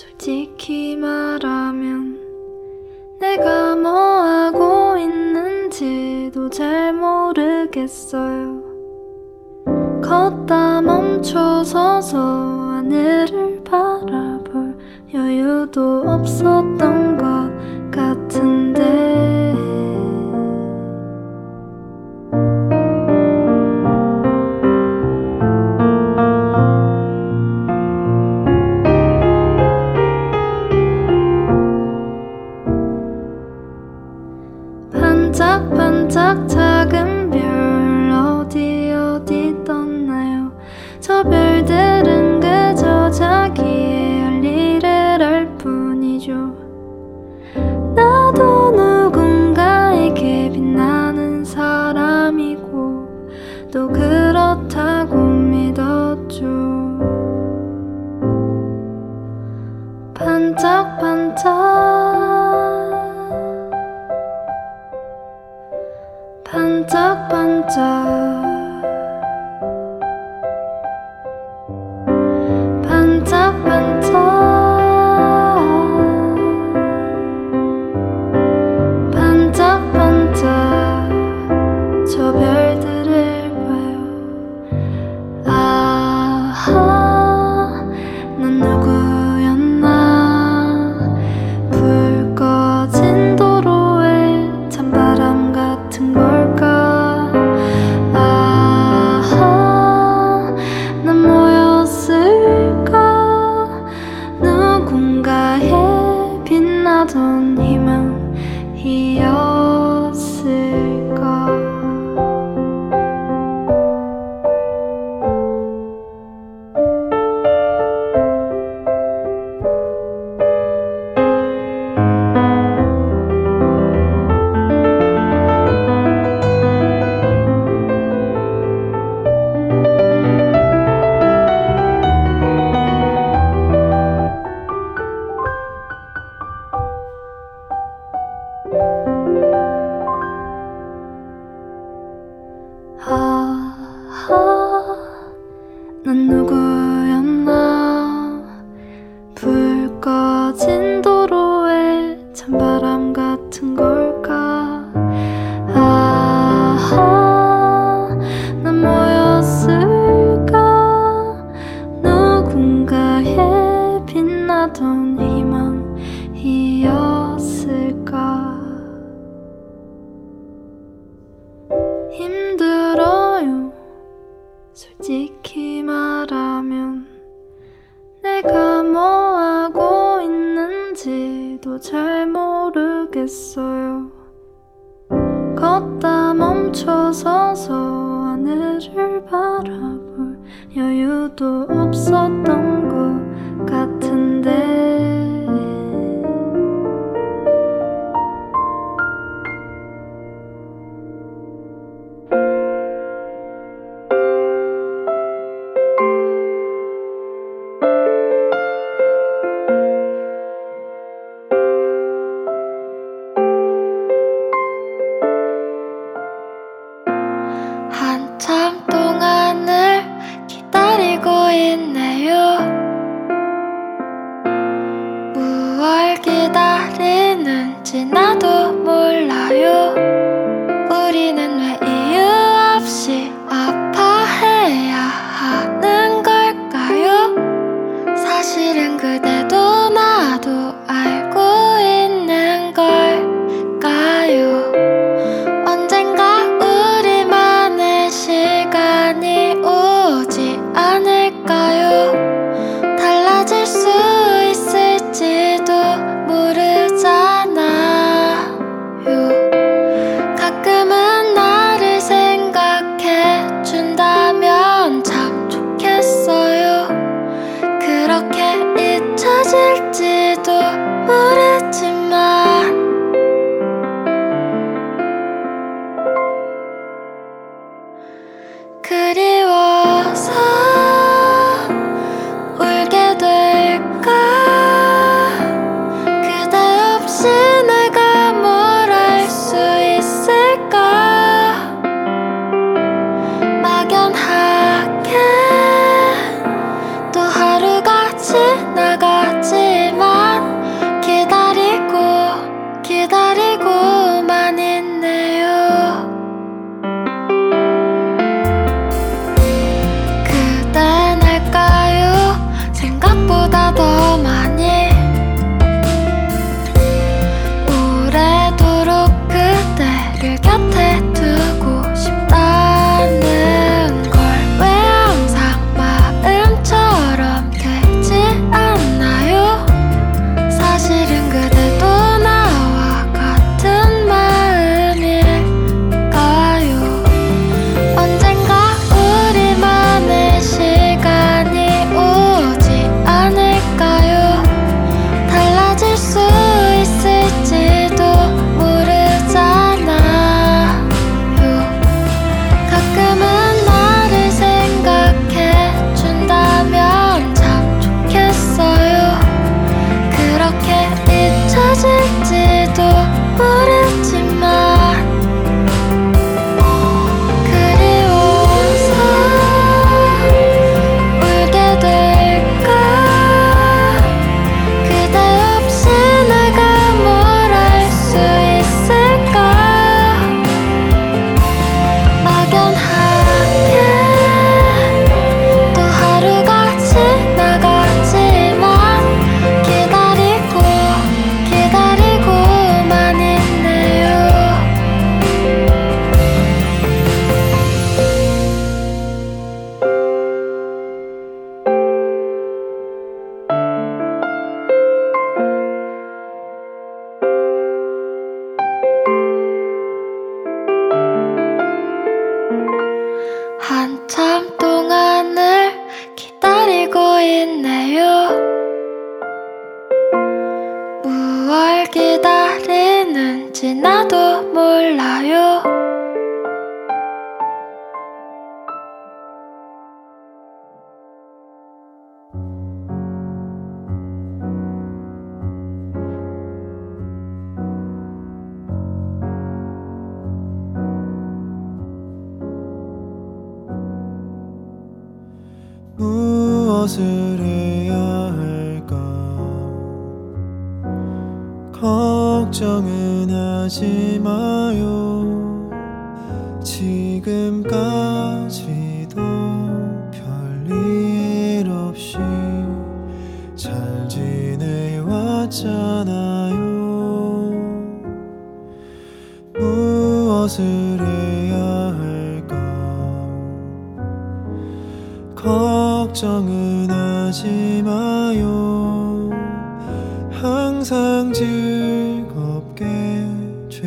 솔직히 말하면 내가 뭐 하고 있는지도 잘 모르겠어요. 걷다 멈춰서서 하늘을 바라볼 여유도 없었던 것.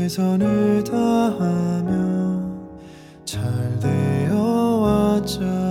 최선을 다하며 잘 되어 왔자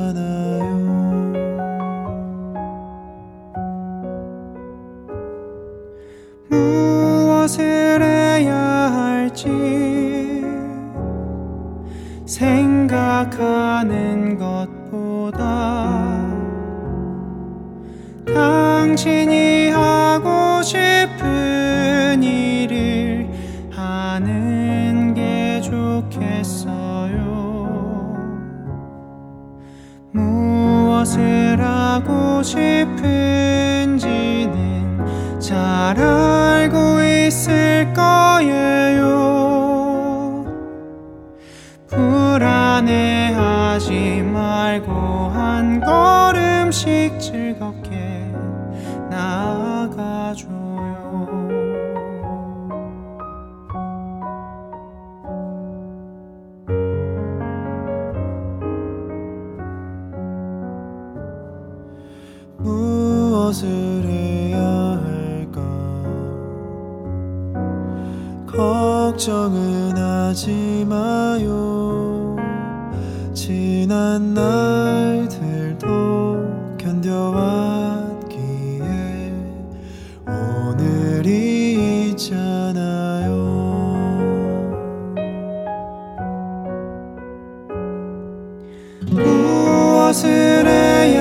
것은 에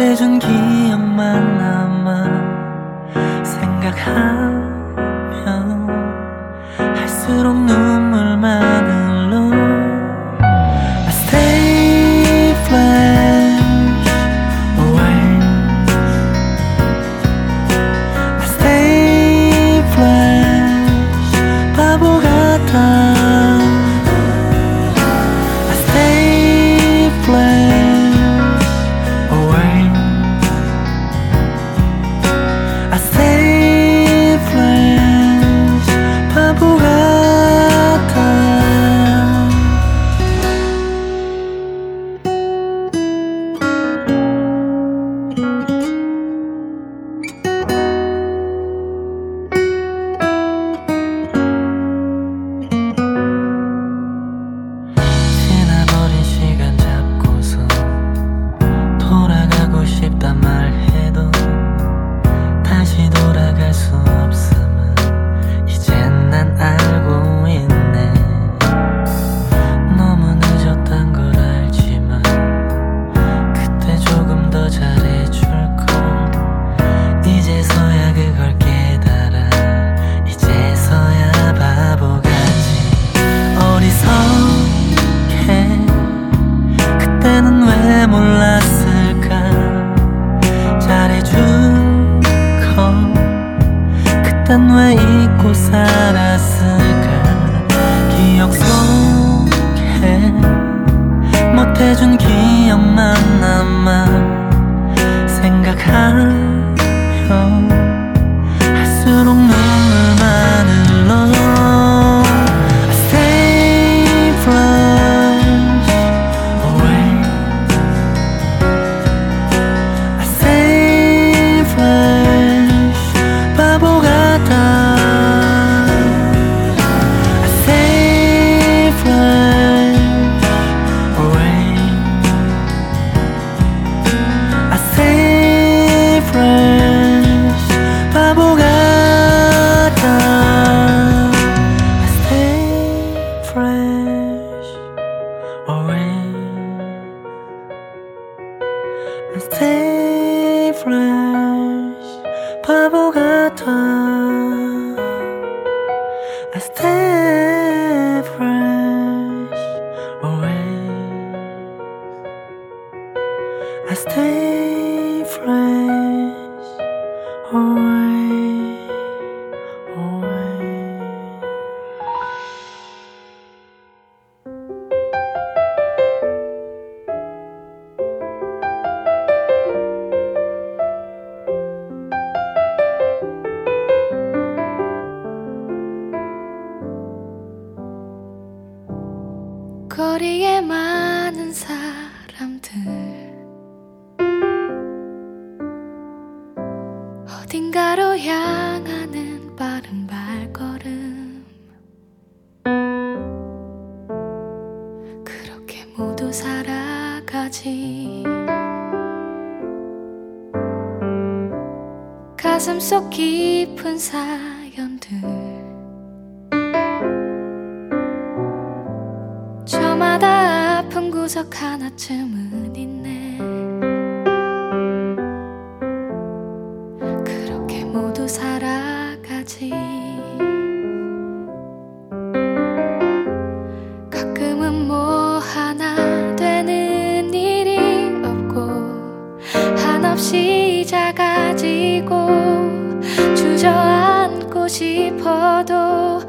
답해준 기억만 남아 생각하면 할수록 눈 없이 작아지고 주저앉고 싶어도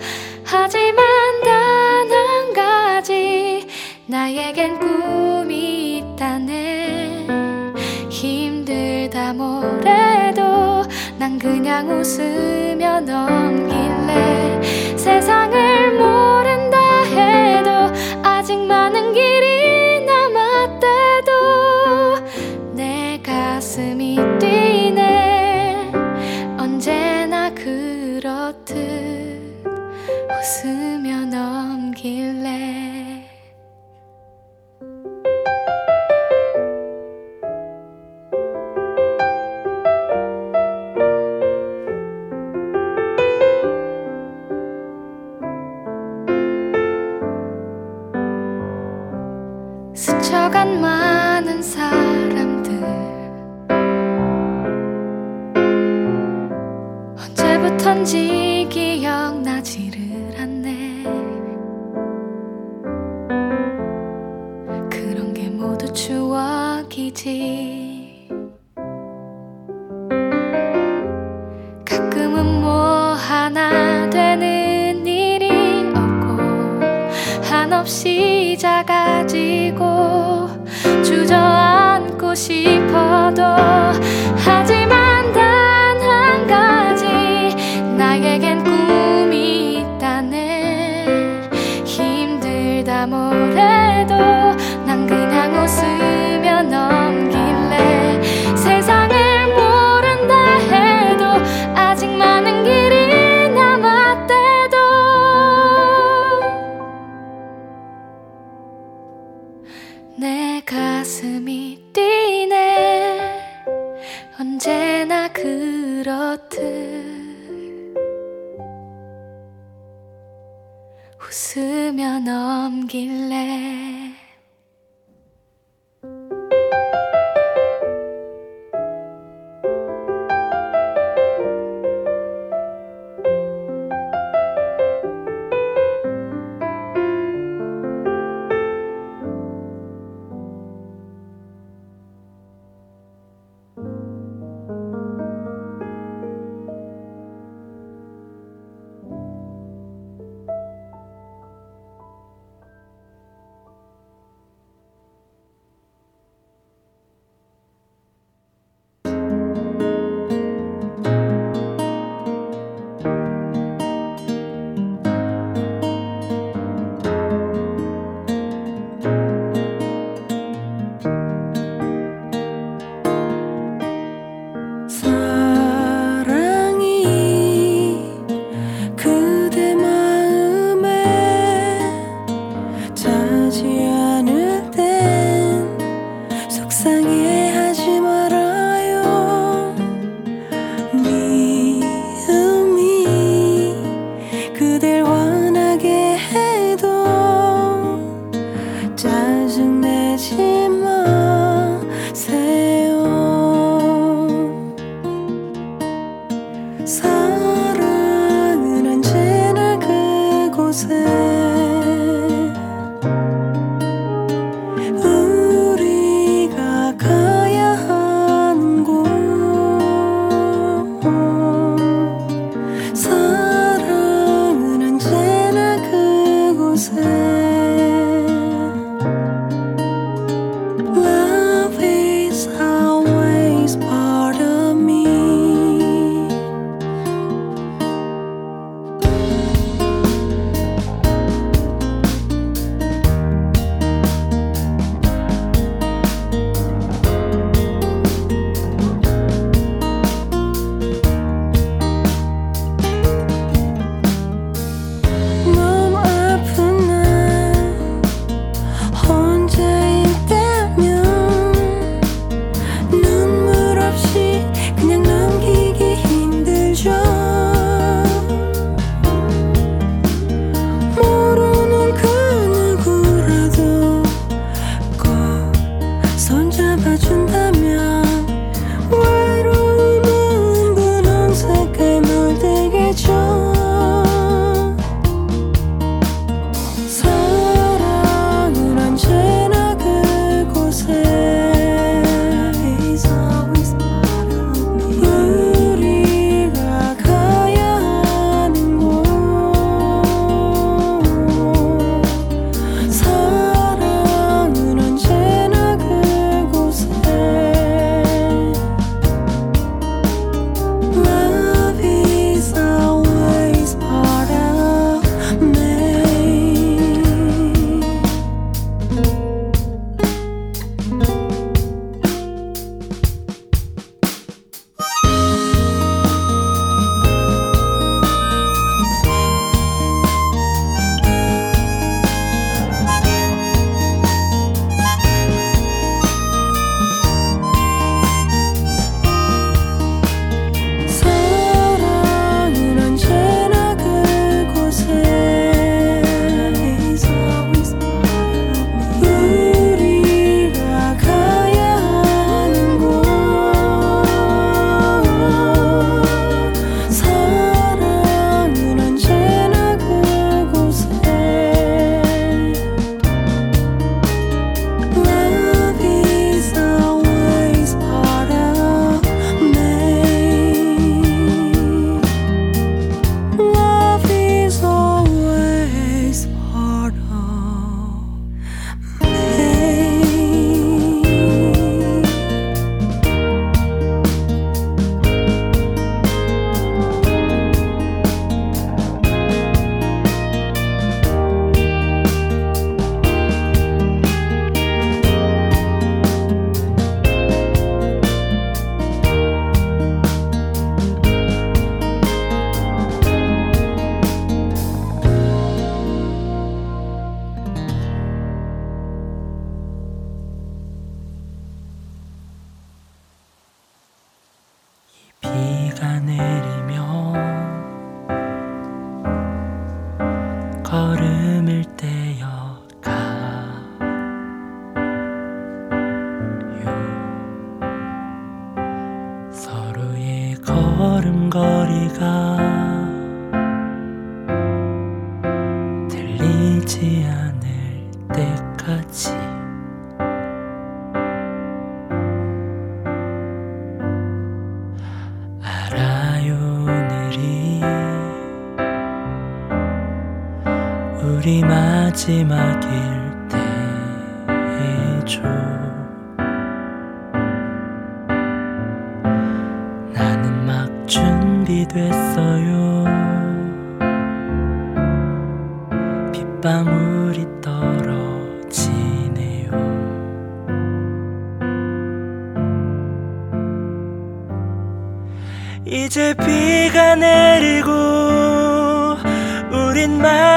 하지만 단 한 가지 나에겐 꿈이 있다네. 힘들다 뭐래도 난 그냥 웃으며 넘길래 세상을 없이 작아지고 주저앉고 싶어도 하지만 단 한 가지 나에겐 꿈이 있다네. 힘들다 뭐래도 난 그냥 웃을 넘길래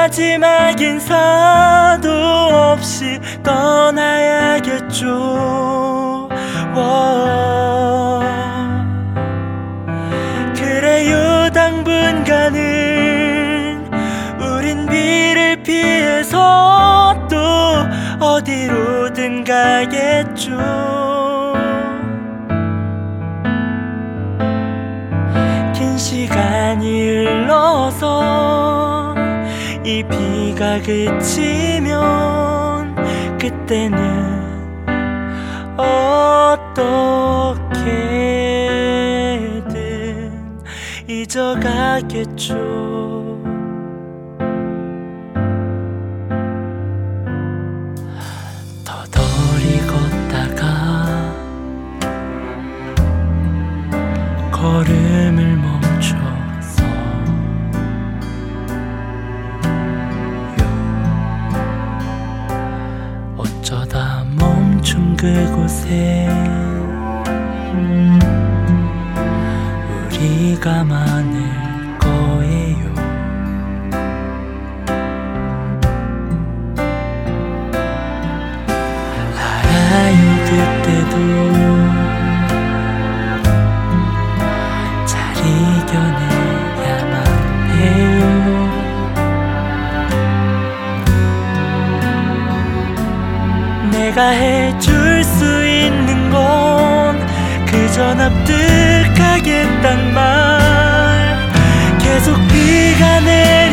마지막 인사도 없이 떠나야겠죠. 와. 그래요 당분간은 우린 비를 피해서 또 어디로든 가겠죠 비가 그치면 그때는 어떻게든 잊어가겠죠. 때도 잘 이겨내야만 해요. 내가 해줄 수 있는 건 그저 납득하겠단 말 계속 비가 내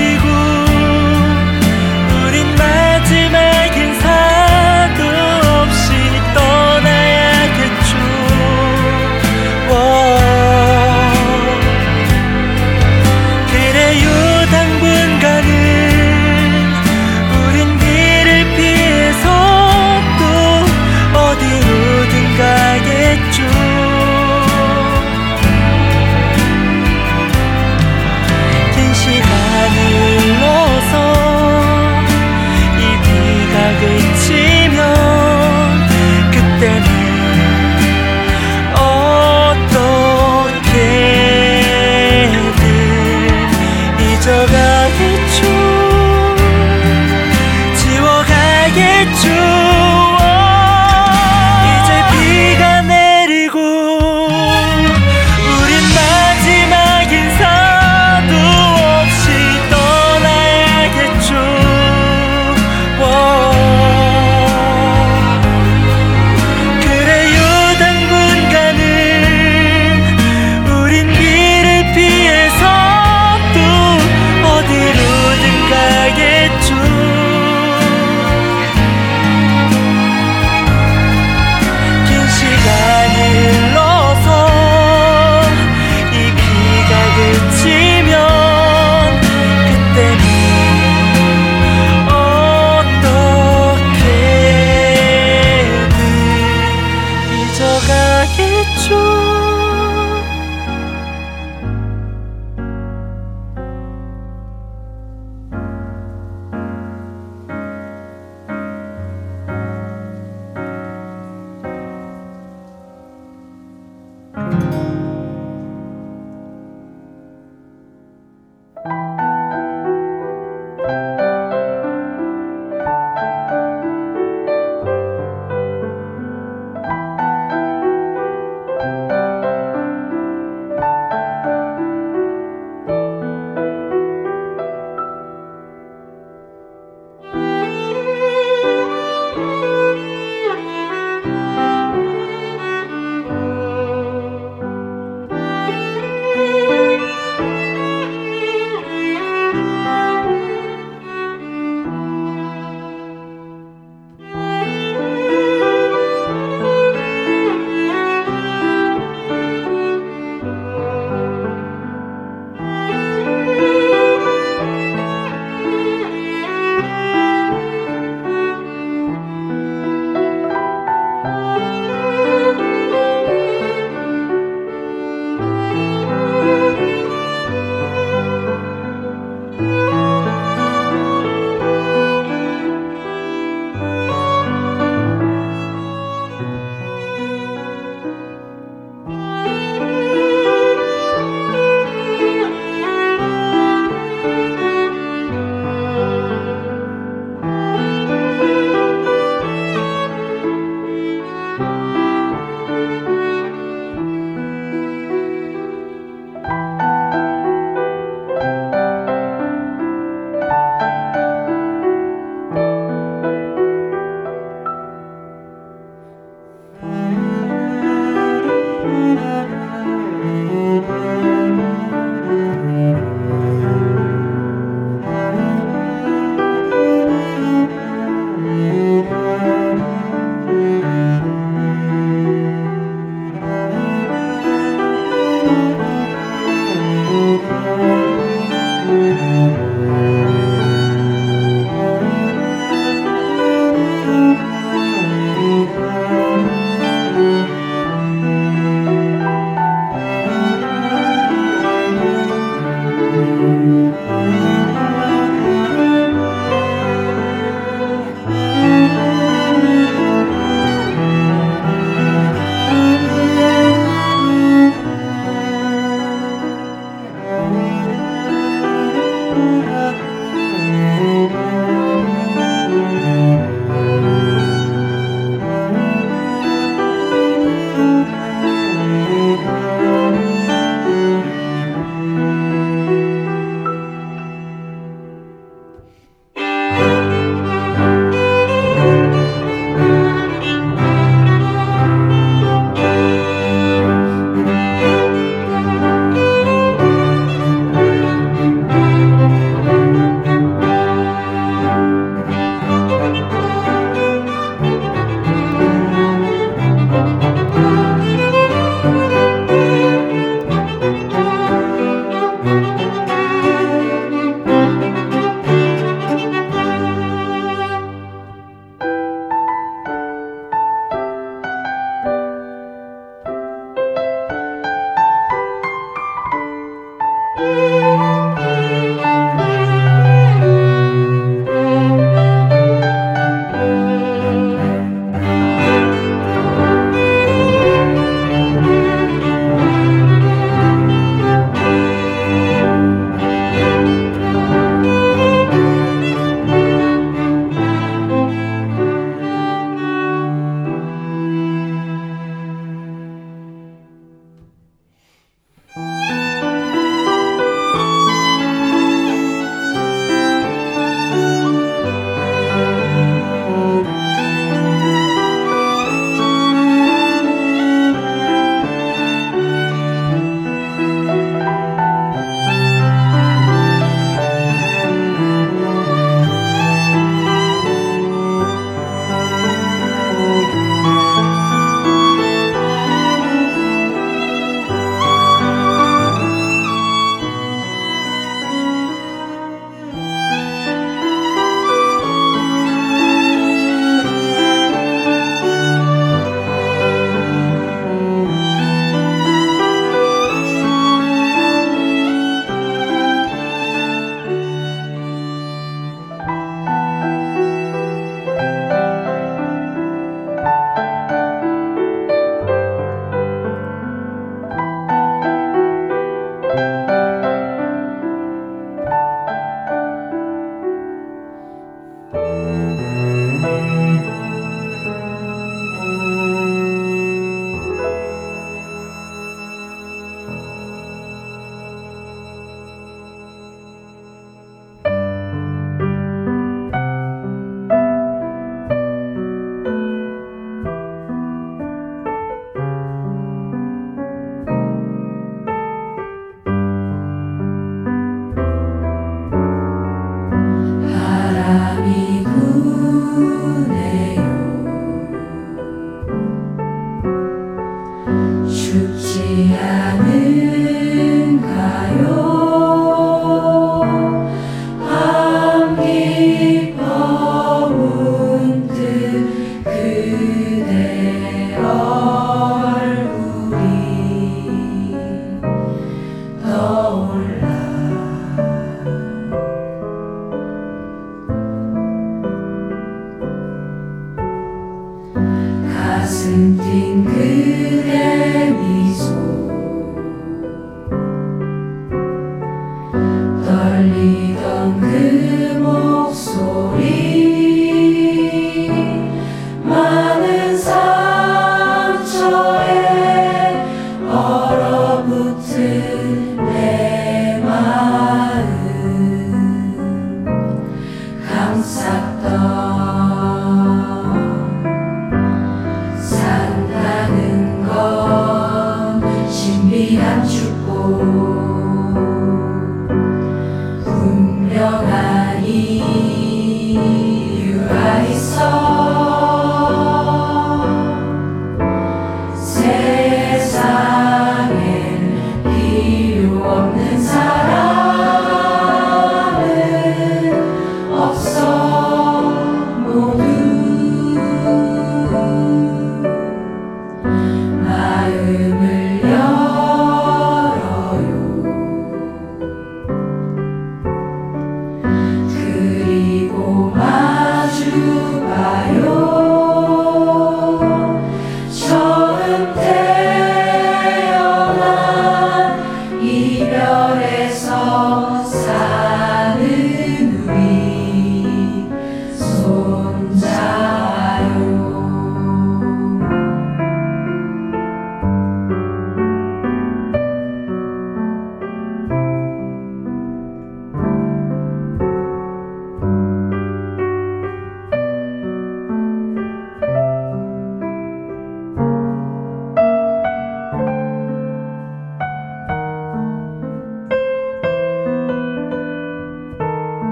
죽지 않을